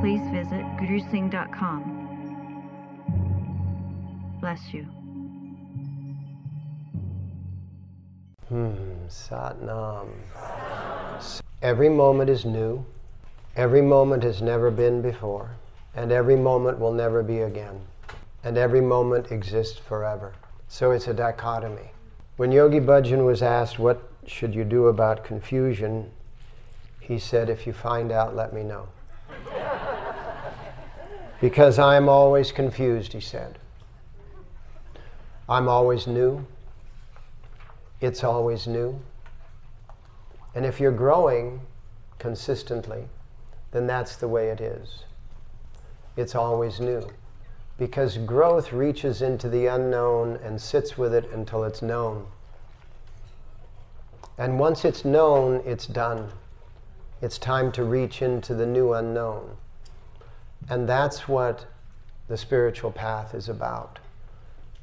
please visit gurusingh.com. Bless you. Hmm, Satnam. Every moment is new. Every moment has never been before. And every moment will never be again. And every moment exists forever. So it's a dichotomy. When Yogi Bhajan was asked, What should you do about confusion? he said, If you find out, let me know. Because I am always confused, he said. I'm always new. It's always new. And if you're growing consistently, then that's the way it is. It's always new. Because growth reaches into the unknown and sits with it until it's known. And once it's known, it's done. It's time to reach into the new unknown. And that's what the spiritual path is about.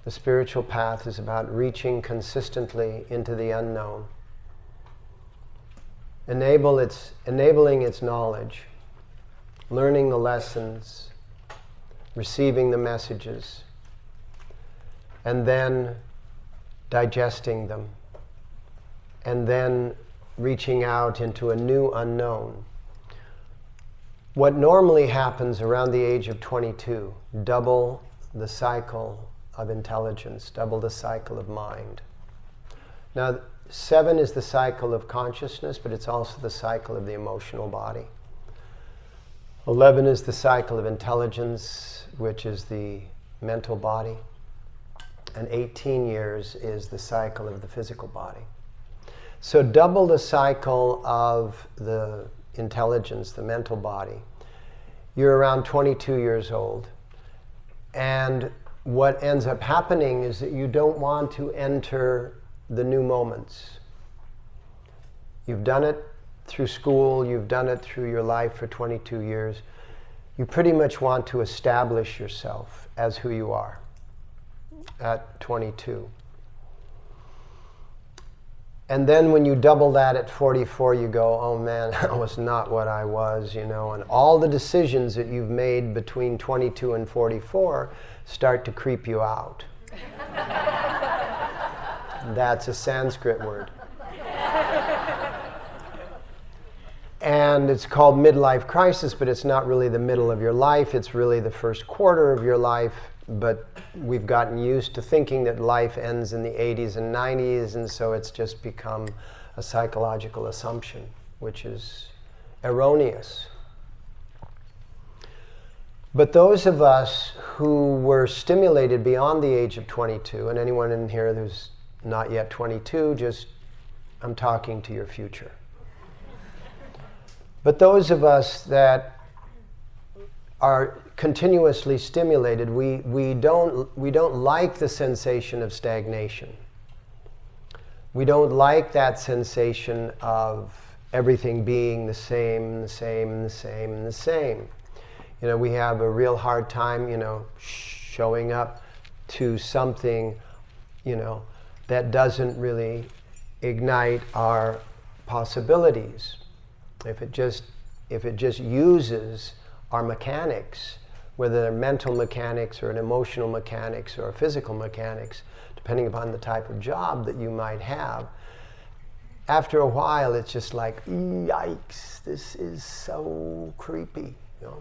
The spiritual path is about reaching consistently into the unknown, enable its, enabling its knowledge, learning the lessons, receiving the messages, and then digesting them, and then reaching out into a new unknown. What normally happens around the age of 22, double the cycle of intelligence, double the cycle of mind. Now, seven is the cycle of consciousness, but it's also the cycle of the emotional body. 11 is the cycle of intelligence, which is the mental body. And 18 years is the cycle of the physical body. So, double the cycle of the intelligence, the mental body. You're around 22 years old. And what ends up happening is that you don't want to enter the new moments. You've done it through school, you've done it through your life for 22 years. You pretty much want to establish yourself as who you are at 22. And then when you double that at 44, you go, oh man, that was not what I was, you know. And all the decisions that you've made between 22 and 44 start to creep you out. That's a Sanskrit word. And it's called midlife crisis, but it's not really the middle of your life, it's really the first quarter of your life. But we've gotten used to thinking that life ends in the 80s and 90s, and so it's just become a psychological assumption, which is erroneous. But those of us who were stimulated beyond the age of 22, and anyone in here who's not yet 22, just I'm talking to your future. But those of us that are continuously stimulated, we, we, don't, we don't like the sensation of stagnation. We don't like that sensation of everything being the same, the same, the same, the same. You know, we have a real hard time, you know, showing up to something, you know, that doesn't really ignite our possibilities. If it just if it just uses our mechanics, whether they're mental mechanics or an emotional mechanics or a physical mechanics, depending upon the type of job that you might have, after a while it's just like, yikes, this is so creepy, you know.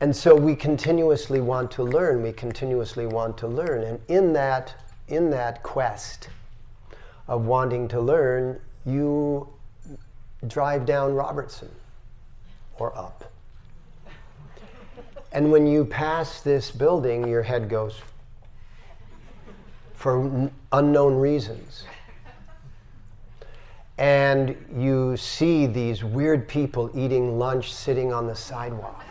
And so we continuously want to learn, we continuously want to learn. And in that, in that quest of wanting to learn, you drive down Robertson or up. And when you pass this building, your head goes for unknown reasons. and you see these weird people eating lunch sitting on the sidewalk.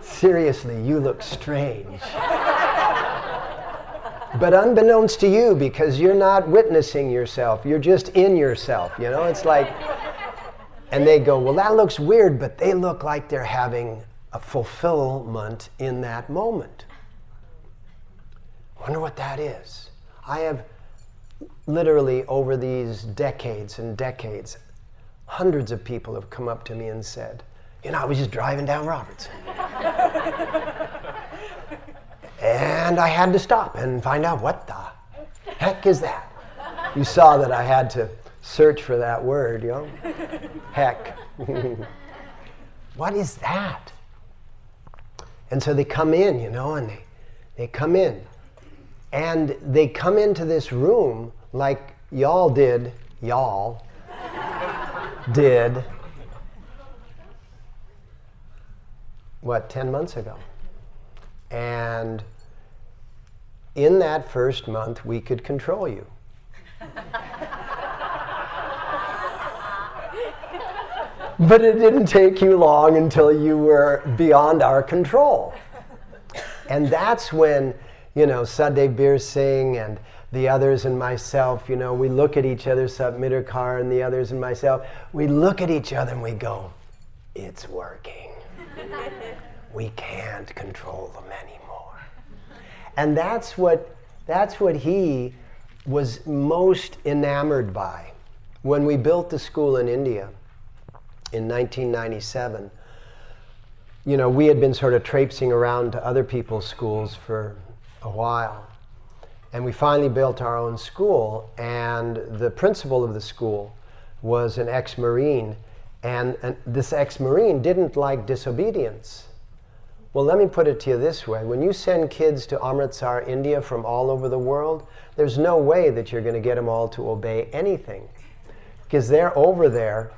Seriously, you look strange. but unbeknownst to you, because you're not witnessing yourself, you're just in yourself, you know? It's like, and they go, Well, that looks weird, but they look like they're having a fulfillment in that moment. Wonder what that is. I have literally over these decades and decades, hundreds of people have come up to me and said, You know, I was just driving down Robertson. and I had to stop and find out what the heck is that. You saw that I had to search for that word, you know? Heck. what is that? And so they come in, you know, and they, they come in. And they come into this room like y'all did, y'all did, what, 10 months ago. And in that first month, we could control you. But it didn't take you long until you were beyond our control. And that's when, you know, Sadhdev Bir Singh and the others and myself, you know, we look at each other, Sat Kar and the others and myself, we look at each other and we go, it's working. we can't control them anymore. And that's what, that's what he was most enamored by. When we built the school in India in 1997, you know, we had been sort of traipsing around to other people's schools for a while. And we finally built our own school, and the principal of the school was an ex Marine, and, and this ex Marine didn't like disobedience. Well, let me put it to you this way when you send kids to Amritsar, India from all over the world, there's no way that you're going to get them all to obey anything. Because they're over there,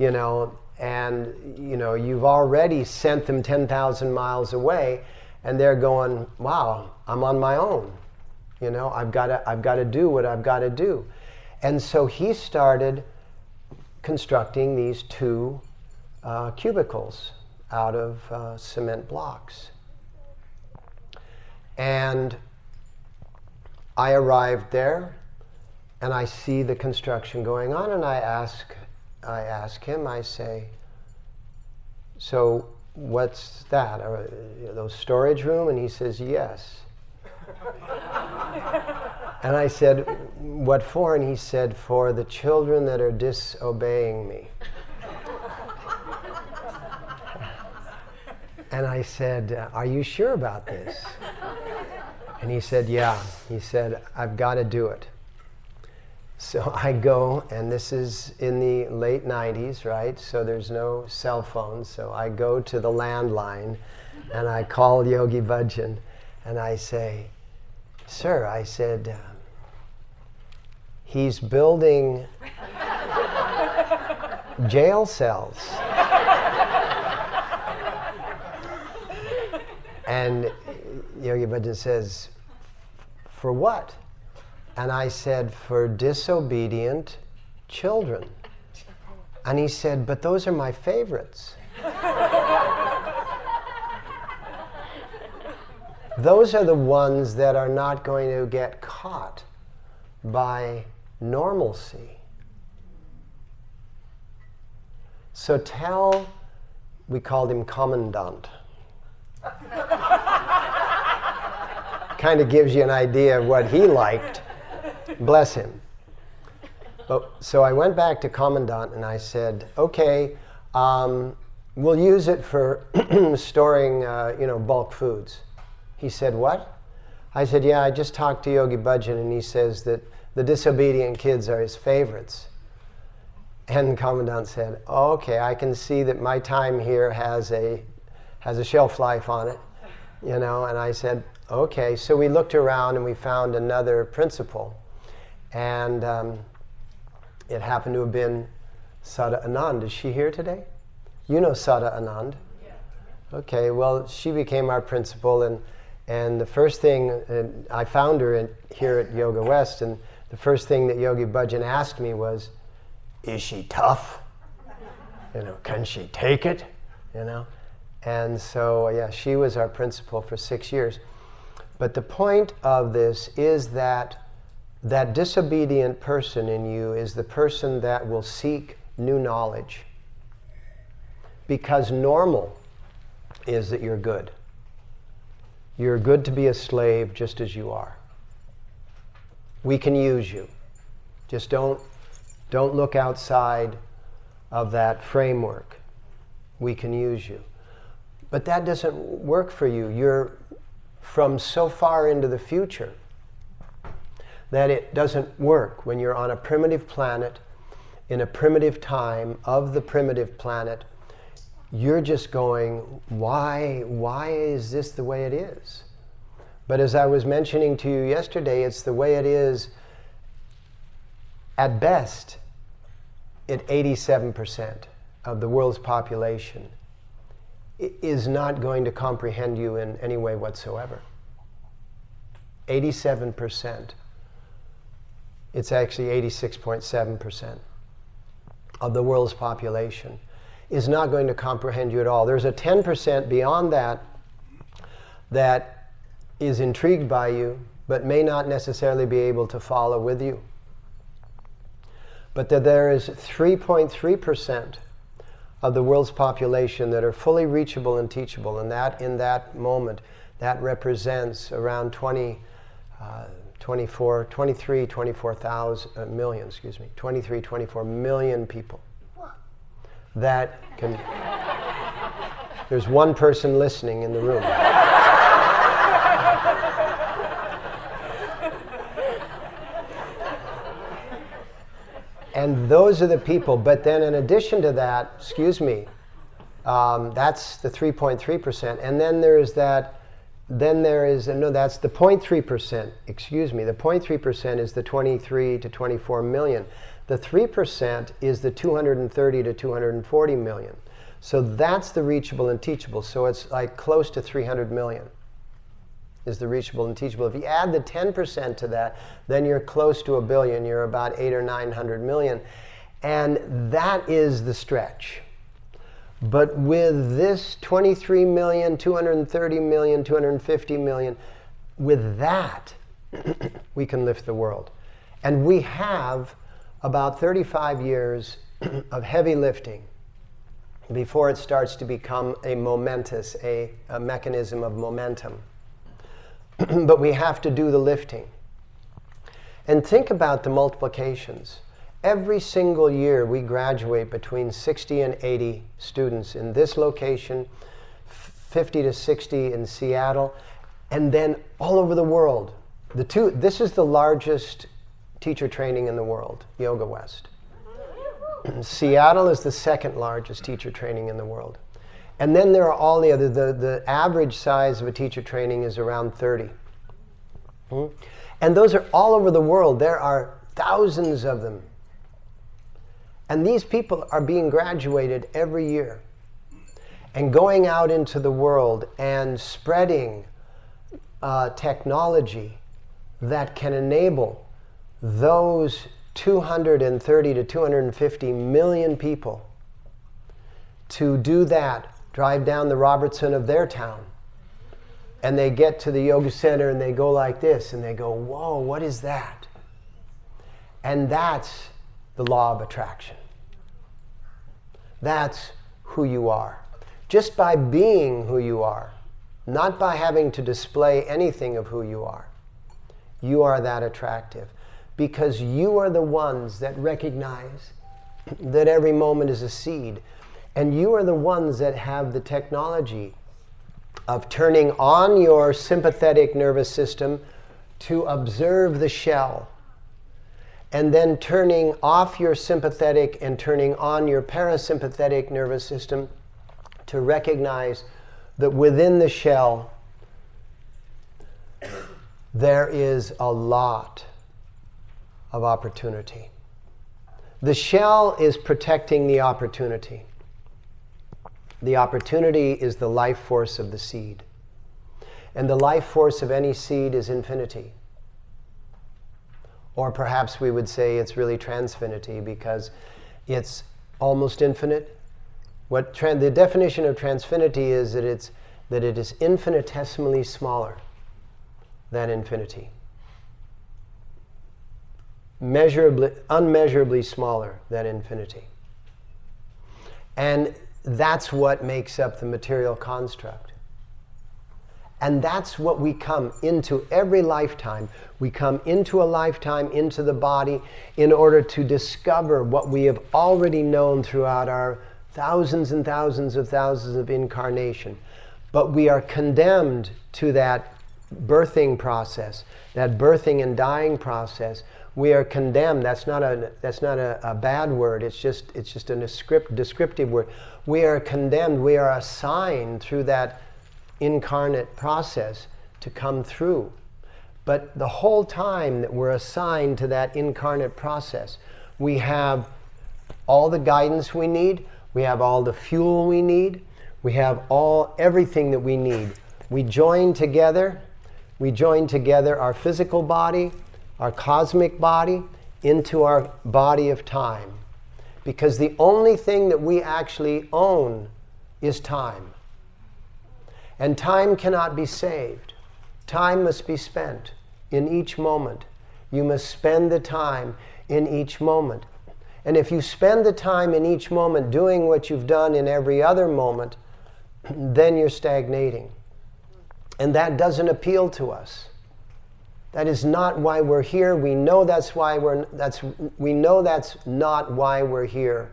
you know, and you know, you've already sent them 10,000 miles away, and they're going, wow, I'm on my own. You know, I've got to, I've got to do what I've got to do. And so he started constructing these two uh, cubicles out of uh, cement blocks. And I arrived there and I see the construction going on and I ask, I ask him, I say, so what's that? Are those storage room? And he says, yes. and I said, What for? And he said, For the children that are disobeying me. and I said, Are you sure about this? And he said, Yeah. He said, I've got to do it. So I go, and this is in the late 90s, right? So there's no cell phones. So I go to the landline and I call Yogi Bhajan and I say, Sir, I said, uh, he's building jail cells. and Yogi Bhajan says, For what? And I said, For disobedient children. And he said, But those are my favorites. those are the ones that are not going to get caught by normalcy. So tell, we called him Commandant. kind of gives you an idea of what he liked. Bless him. But, so I went back to Commandant and I said, okay, um, we'll use it for storing, uh, you know, bulk foods. He said, What? I said, Yeah, I just talked to Yogi Bhajan, and he says that the disobedient kids are his favorites. And the Commandant said, oh, Okay, I can see that my time here has a, has a shelf life on it. You know, and I said, Okay. So we looked around and we found another principal. And um, it happened to have been Sada Anand. Is she here today? You know Sada Anand. Yeah. Okay, well, she became our principal, and and the first thing, I found her in, here at Yoga West, and the first thing that Yogi Bhajan asked me was, Is she tough? You know, can she take it? You know? And so, yeah, she was our principal for six years. But the point of this is that that disobedient person in you is the person that will seek new knowledge. Because normal is that you're good. You're good to be a slave just as you are. We can use you. Just don't, don't look outside of that framework. We can use you. But that doesn't work for you. You're from so far into the future that it doesn't work when you're on a primitive planet in a primitive time of the primitive planet you're just going why why is this the way it is but as i was mentioning to you yesterday it's the way it is at best at 87% of the world's population is not going to comprehend you in any way whatsoever. 87%. It's actually 86.7% of the world's population is not going to comprehend you at all. There's a 10% beyond that that is intrigued by you, but may not necessarily be able to follow with you. But that there is 3.3% of the world's population that are fully reachable and teachable. And that, in that moment, that represents around 20, uh, 24, 23, 24,000 uh, million, excuse me, 23, 24 million people. That can. There's one person listening in the room. And those are the people. But then, in addition to that, excuse me, um, that's the 3.3%. And then there is that, then there is, no, that's the 0.3%, excuse me. The 0.3% is the 23 to 24 million. The 3% is the 230 to 240 million. So that's the reachable and teachable. So it's like close to 300 million is the reachable and teachable. If you add the 10% to that, then you're close to a billion. You're about eight or 900 million. And that is the stretch. But with this 23 million, 230 million, 250 million, with that, we can lift the world. And we have about 35 years of heavy lifting before it starts to become a momentous, a, a mechanism of momentum. but we have to do the lifting. And think about the multiplications. Every single year, we graduate between 60 and 80 students in this location, 50 to 60 in Seattle, and then all over the world. The two, this is the largest teacher training in the world, Yoga West. Seattle is the second largest teacher training in the world. And then there are all the other, the, the average size of a teacher training is around 30. Hmm? And those are all over the world. There are thousands of them. And these people are being graduated every year and going out into the world and spreading uh, technology that can enable those 230 to 250 million people to do that drive down the Robertson of their town. And they get to the yoga center and they go like this and they go, Whoa, what is that? And that's the law of attraction. That's who you are. Just by being who you are, not by having to display anything of who you are, you are that attractive. Because you are the ones that recognize that every moment is a seed and you are the ones that have the technology of turning on your sympathetic nervous system to observe the shell, and then turning off your sympathetic and turning on your parasympathetic nervous system to recognize that within the shell there is a lot of opportunity. The shell is protecting the opportunity. The opportunity is the life force of the seed. And the life force of any seed is infinity. Or perhaps we would say it's really transfinity because it's almost infinite. What the definition of transfinity is that, it's, that it is infinitesimally smaller than infinity. Measurably, unmeasurably smaller than infinity. And that's what makes up the material construct. And that's what we come into every lifetime. We come into a lifetime, into the body, in order to discover what we have already known throughout our thousands and thousands of thousands of incarnation. But we are condemned to that birthing process, that birthing and dying process. We are condemned. That's not a, that's not a, a bad word. It's just, it's just a descript, descriptive word. We are condemned. We are assigned through that incarnate process to come through. But the whole time that we're assigned to that incarnate process, we have all the guidance we need, we have all the fuel we need, we have all everything that we need. We join together, we join together our physical body, our cosmic body into our body of time. Because the only thing that we actually own is time. And time cannot be saved. Time must be spent in each moment. You must spend the time in each moment. And if you spend the time in each moment doing what you've done in every other moment, then you're stagnating. And that doesn't appeal to us. That is not why we're here. We know that's why we're that's we know that's not why we're here.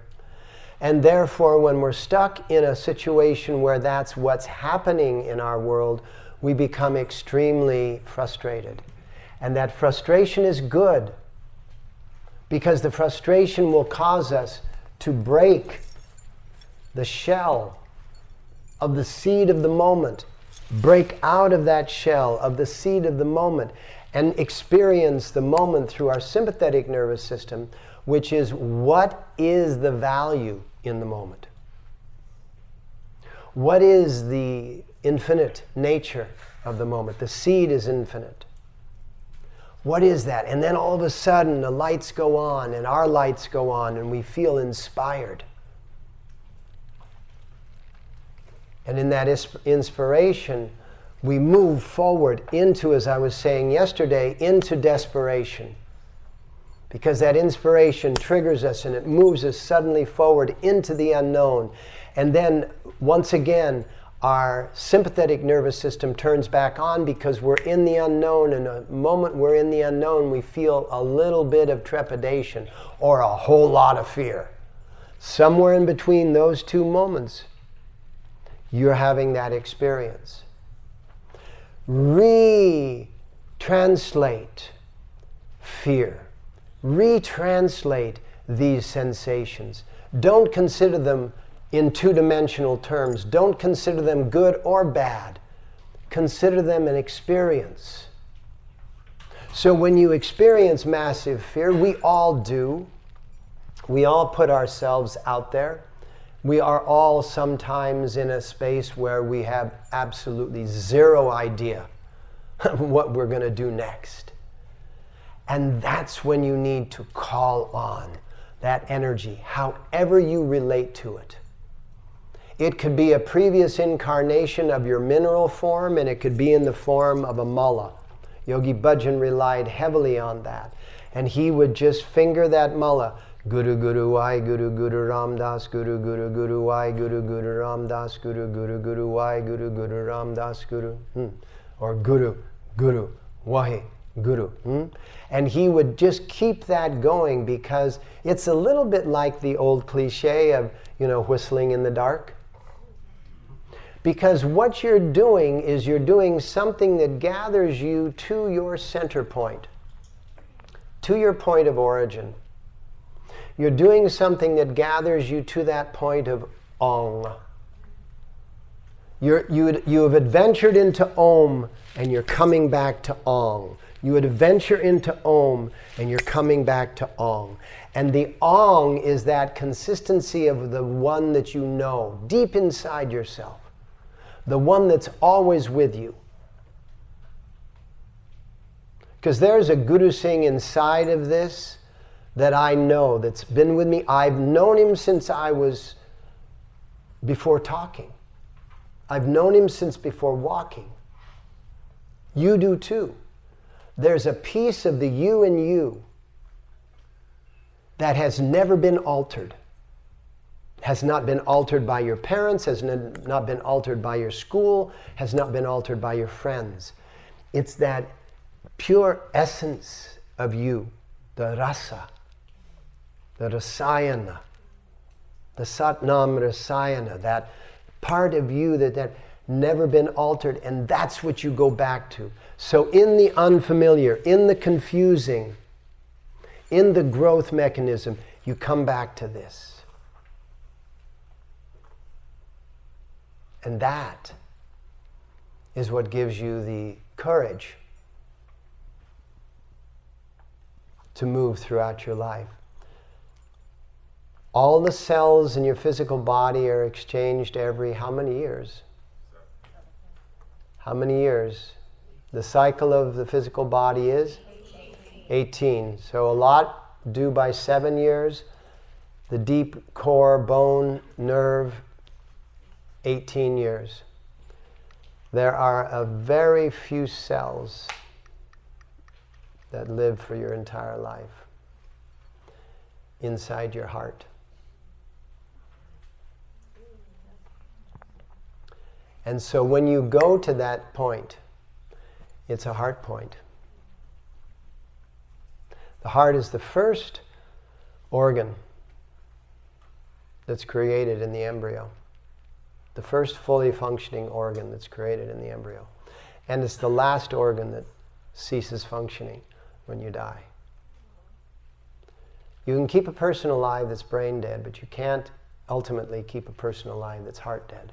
And therefore, when we're stuck in a situation where that's what's happening in our world, we become extremely frustrated. And that frustration is good because the frustration will cause us to break the shell of the seed of the moment, break out of that shell of the seed of the moment, and experience the moment through our sympathetic nervous system, which is what is the value in the moment? What is the infinite nature of the moment? The seed is infinite. What is that? And then all of a sudden the lights go on and our lights go on and we feel inspired. And in that inspiration, we move forward into, as I was saying yesterday, into desperation because that inspiration triggers us and it moves us suddenly forward into the unknown. And then, once again, our sympathetic nervous system turns back on because we're in the unknown. And the moment we're in the unknown, we feel a little bit of trepidation or a whole lot of fear. Somewhere in between those two moments, you're having that experience. Re translate fear retranslate these sensations. Don't consider them in two dimensional terms. Don't consider them good or bad. Consider them an experience. So, when you experience massive fear, we all do. We all put ourselves out there. We are all sometimes in a space where we have absolutely zero idea what we're going to do next. And that's when you need to call on that energy, however you relate to it. It could be a previous incarnation of your mineral form, and it could be in the form of a mala. Yogi Bhajan relied heavily on that. And he would just finger that mala. Guru Guru I Guru Guru Ram Das Guru Guru Guru I Guru Guru Ram Das Guru Guru Guru I Guru Guru Ram Das Guru hmm. or Guru Guru Wahi Guru. Hmm? And he would just keep that going because it's a little bit like the old cliche of, you know, whistling in the dark. Because what you're doing is you're doing something that gathers you to your center point, to your point of origin. You're doing something that gathers you to that point of Ong. You're, you, you have adventured into Om and you're coming back to Ong. You would venture into Om and you're coming back to Ong. And the Ong is that consistency of the one that you know deep inside yourself, the one that's always with you. Because there's a Guru Singh inside of this that I know that's been with me. I've known him since I was before talking. I've known him since before walking. You do too. There's a piece of the you and you that has never been altered. Has not been altered by your parents, has not been altered by your school, has not been altered by your friends. It's that pure essence of you, the rasa, the rasayana, the satnam rasayana, that part of you that, that never been altered, and that's what you go back to. So, in the unfamiliar, in the confusing, in the growth mechanism, you come back to this. And that is what gives you the courage to move throughout your life. All the cells in your physical body are exchanged every how many years? How many years? The cycle of the physical body is 18. So a lot due by seven years. The deep core, bone, nerve, 18 years. There are a very few cells that live for your entire life inside your heart. And so when you go to that point, it's a heart point. The heart is the first organ that's created in the embryo, the first fully functioning organ that's created in the embryo. And it's the last organ that ceases functioning when you die. You can keep a person alive that's brain dead, but you can't ultimately keep a person alive that's heart dead.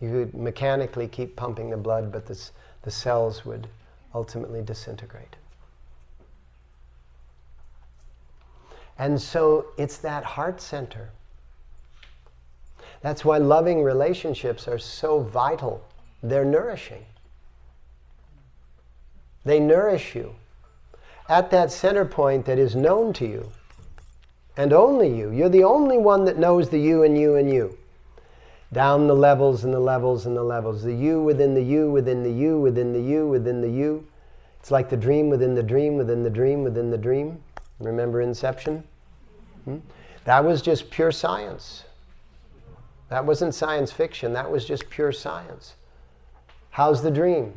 You could mechanically keep pumping the blood, but this, the cells would ultimately disintegrate. And so it's that heart center. That's why loving relationships are so vital. They're nourishing. They nourish you at that center point that is known to you and only you. You're the only one that knows the you and you and you. Down the levels and the levels and the levels. The you within the you, within the you, within the you, within the you. It's like the dream within the dream, within the dream, within the dream. Remember Inception? Hmm? That was just pure science. That wasn't science fiction, that was just pure science. How's the dream?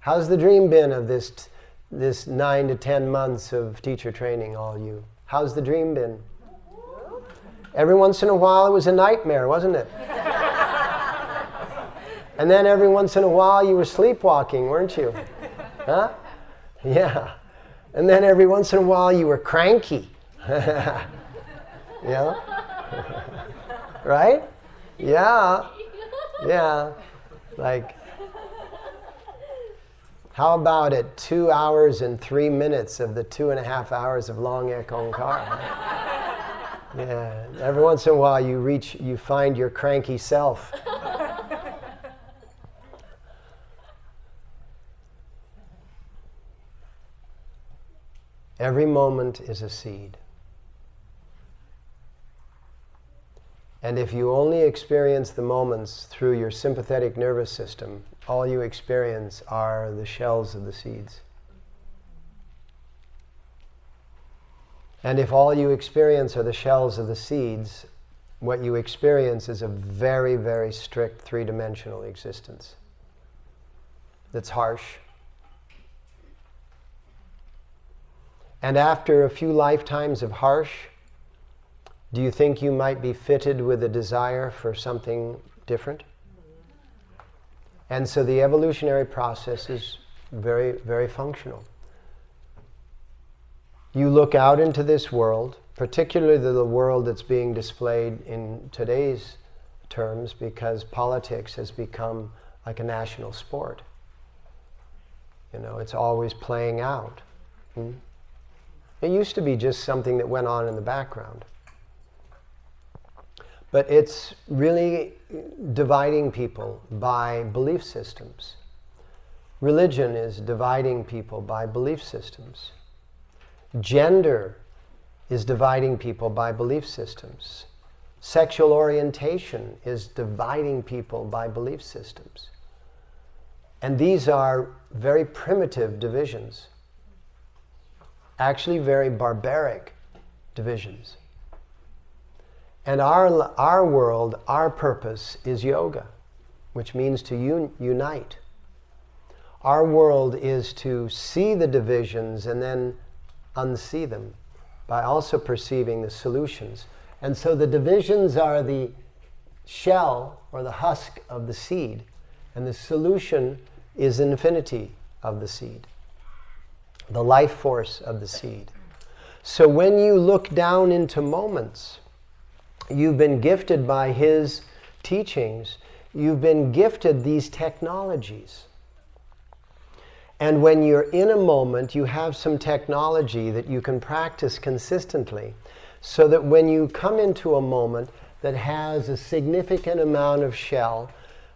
How's the dream been of this, this nine to ten months of teacher training, all you? How's the dream been? Every once in a while, it was a nightmare, wasn't it? And then every once in a while, you were sleepwalking, weren't you? Huh? Yeah. And then every once in a while, you were cranky. Yeah? right? Yeah. Yeah. Like, how about it? Two hours and three minutes of the two and a half hours of long Ek Ong Kar. yeah. Every once in a while, you reach, you find your cranky self. Every moment is a seed. And if you only experience the moments through your sympathetic nervous system, all you experience are the shells of the seeds. And if all you experience are the shells of the seeds, what you experience is a very, very strict three dimensional existence that's harsh. And after a few lifetimes of harsh, do you think you might be fitted with a desire for something different? And so the evolutionary process is very, very functional. You look out into this world, particularly the world that's being displayed in today's terms, because politics has become like a national sport. You know, it's always playing out. Hmm? It used to be just something that went on in the background. But it's really dividing people by belief systems, Religion is dividing people by belief systems. Gender is dividing people by belief systems. Sexual orientation is dividing people by belief systems. And these are very primitive divisions, actually, very barbaric divisions. And our, our world, our purpose is yoga, which means to un- unite. Our world is to see the divisions and then unsee them by also perceiving the solutions. And so the divisions are the shell or the husk of the seed, and the solution is infinity of the seed, the life force of the seed. So when you look down into moments, you've been gifted by His teachings, you've been gifted these technologies. And when you're in a moment, you have some technology that you can practice consistently so that when you come into a moment that has a significant amount of shell,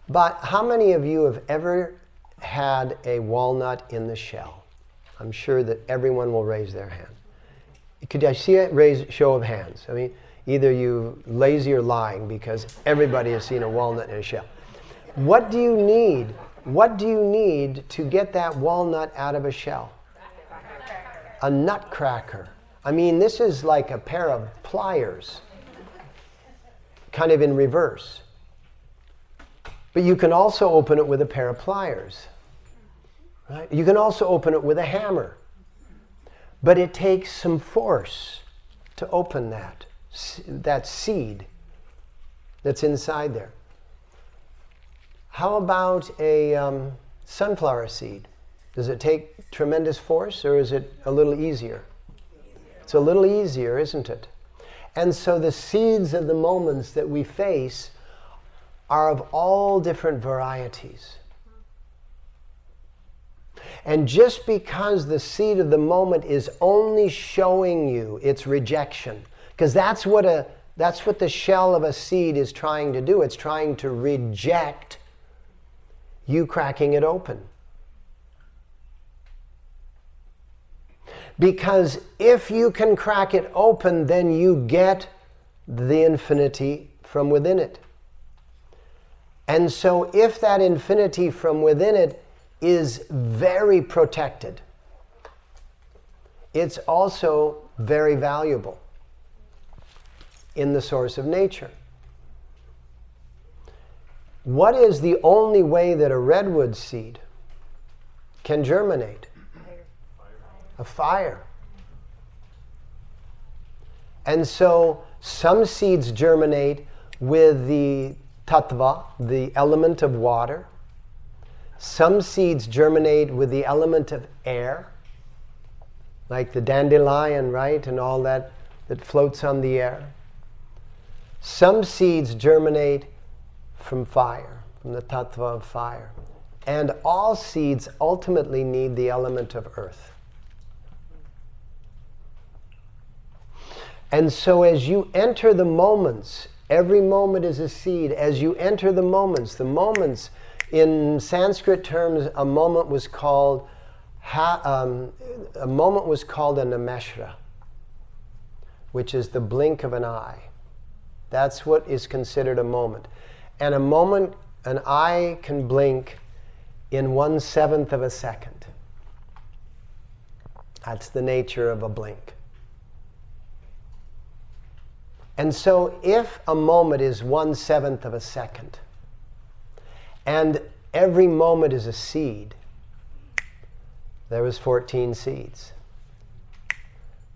but how many of you have ever had a walnut in the shell? I'm sure that everyone will raise their hand. Could I see a raise show of hands? I mean, either you lazy or lying because everybody has seen a walnut in a shell. What do you need? What do you need to get that walnut out of a shell? A nutcracker. I mean, this is like a pair of pliers, kind of in reverse. But you can also open it with a pair of pliers. Right? You can also open it with a hammer. But it takes some force to open that that seed that's inside there. How about a um, sunflower seed? Does it take tremendous force or is it a little easier? It's a little easier, isn't it? And so the seeds of the moments that we face are of all different varieties. And just because the seed of the moment is only showing you its rejection, because that's what a that's what the shell of a seed is trying to do. It's trying to reject you cracking it open. Because if you can crack it open, then you get the infinity from within it. And so, if that infinity from within it is very protected, it's also very valuable in the source of nature. What is the only way that a redwood seed can germinate? A fire. And so some seeds germinate with the tattva, the element of water. Some seeds germinate with the element of air, like the dandelion, right, and all that that floats on the air. Some seeds germinate from fire, from the tattva of fire. And all seeds ultimately need the element of earth. And so as you enter the moments, every moment is a seed. As you enter the moments, the moments, in Sanskrit terms, a moment was called ha, um, a moment was called a nimeshra, which is the blink of an eye. That's what is considered a moment. And a moment, an eye can blink in one seventh of a second. That's the nature of a blink. And so, if a moment is one seventh of a second, and every moment is a seed, there was 14 seeds.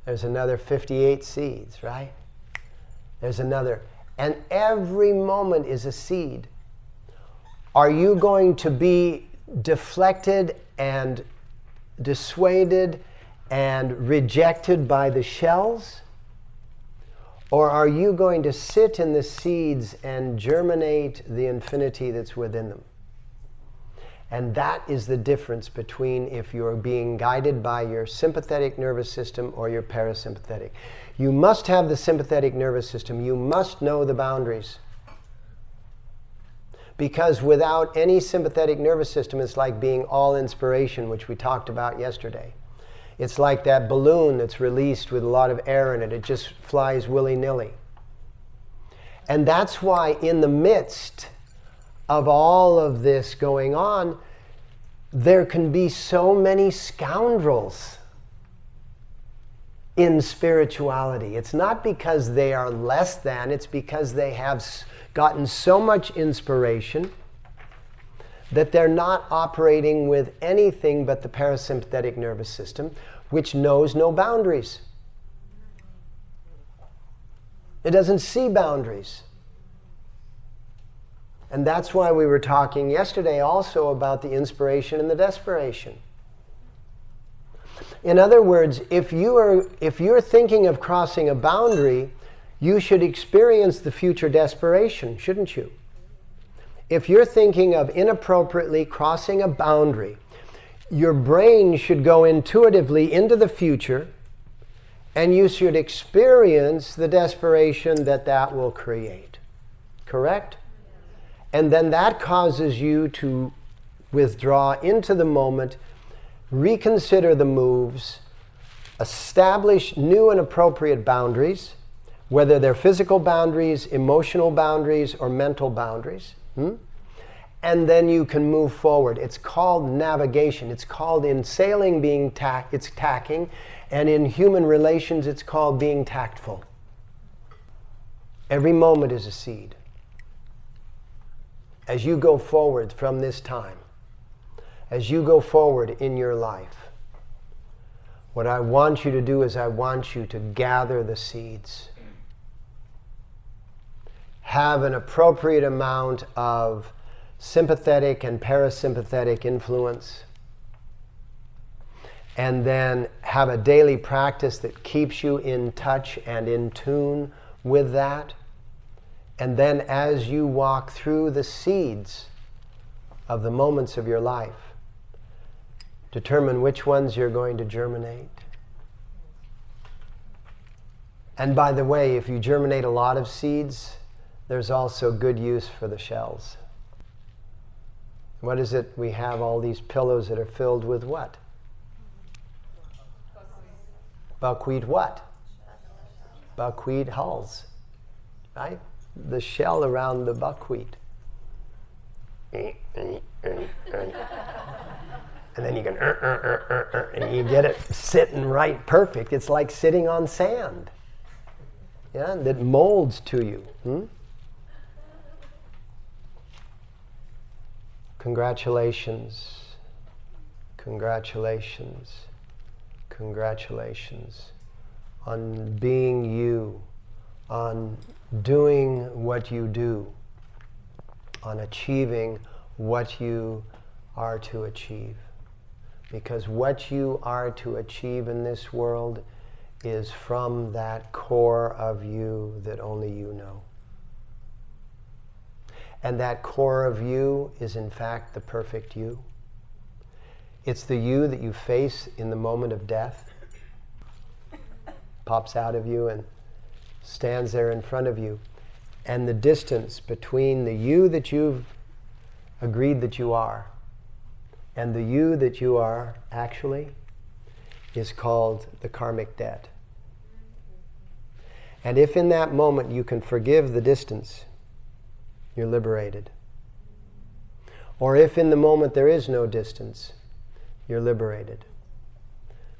There's another 58 seeds, right? There's another. And every moment is a seed. Are you going to be deflected and dissuaded and rejected by the shells? Or are you going to sit in the seeds and germinate the infinity that's within them? And that is the difference between if you're being guided by your sympathetic nervous system or your parasympathetic. You must have the sympathetic nervous system. You must know the boundaries. Because without any sympathetic nervous system, it's like being all inspiration, which we talked about yesterday. It's like that balloon that's released with a lot of air in it, it just flies willy nilly. And that's why, in the midst of all of this going on, there can be so many scoundrels in spirituality. It's not because they are less than, it's because they have gotten so much inspiration that they're not operating with anything but the parasympathetic nervous system, which knows no boundaries. It doesn't see boundaries. And that's why we were talking yesterday also about the inspiration and the desperation. In other words, if you are if you're thinking of crossing a boundary, you should experience the future desperation, shouldn't you? If you're thinking of inappropriately crossing a boundary, your brain should go intuitively into the future and you should experience the desperation that that will create. Correct? And then that causes you to withdraw into the moment, reconsider the moves, establish new and appropriate boundaries, whether they're physical boundaries, emotional boundaries, or mental boundaries. Hmm? And then you can move forward. It's called navigation. It's called in sailing being tack, it's tacking, and in human relations, it's called being tactful. Every moment is a seed as you go forward from this time, as you go forward in your life, what I want you to do is I want you to gather the seeds. Have an appropriate amount of sympathetic and parasympathetic influence. And then have a daily practice that keeps you in touch and in tune with that. And then as you walk through the seeds of the moments of your life, determine which ones you're going to germinate. And by the way, if you germinate a lot of seeds, there's also good use for the shells. What is it? We have all these pillows that are filled with what? Buckwheat what? Buckwheat hulls. Right? the shell around the buckwheat. And then you can, uh, uh, uh, and you get it sitting right perfect. It's like sitting on sand. Yeah, that molds to you. Hmm? Congratulations. Congratulations. Congratulations on being you, on doing what you do, on achieving what you are to achieve. Because what you are to achieve in this world is from that core of you that only you know. And that core of you is, in fact, the perfect you. It's the you that you face in the moment of death, pops out of you and stands there in front of you. And the distance between the you that you've agreed that you are and the you that you are actually is called the karmic debt. And if in that moment you can forgive the distance, you're liberated. Or if in the moment there is no distance, you're liberated.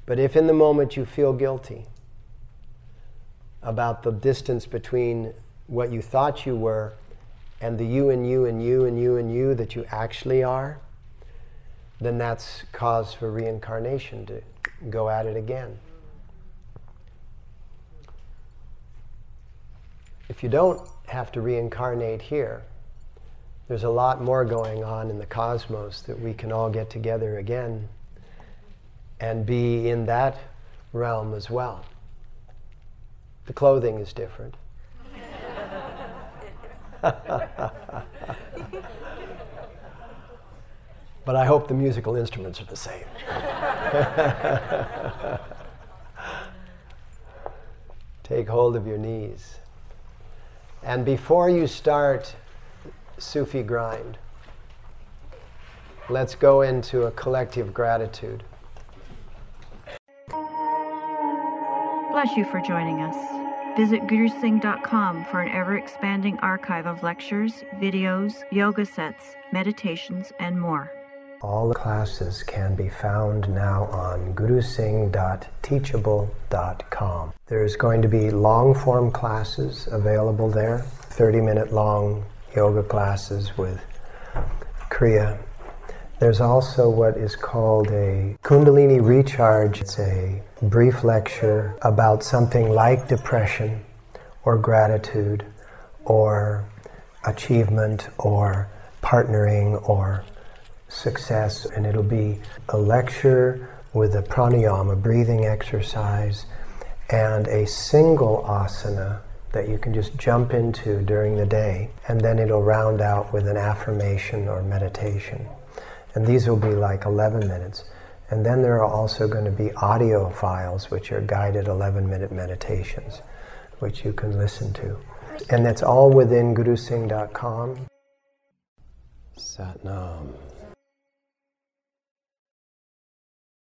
But if in the moment you feel guilty, about the distance between what you thought you were and the you and you and you and you and you that you actually are, then that's cause for reincarnation to go at it again. If you don't have to reincarnate here, there's a lot more going on in the cosmos that we can all get together again and be in that realm as well. The clothing is different. but I hope the musical instruments are the same. Take hold of your knees. And before you start Sufi grind. Let's go into a collective gratitude. Bless you for joining us. Visit gurusingh.com for an ever expanding archive of lectures, videos, yoga sets, meditations, and more. All classes can be found now on gurusingh.teachable.com. There's going to be long form classes available there, 30 minute long yoga classes with Kriya. There's also what is called a Kundalini Recharge. It's a brief lecture about something like depression or gratitude or achievement or partnering or success. And it'll be a lecture with a pranayama, breathing exercise, and a single asana that you can just jump into during the day. And then it'll round out with an affirmation or meditation. And these will be like 11 minutes. And then there are also going to be audio files, which are guided 11 minute meditations, which you can listen to. And that's all within gurusingh.com. Satnam.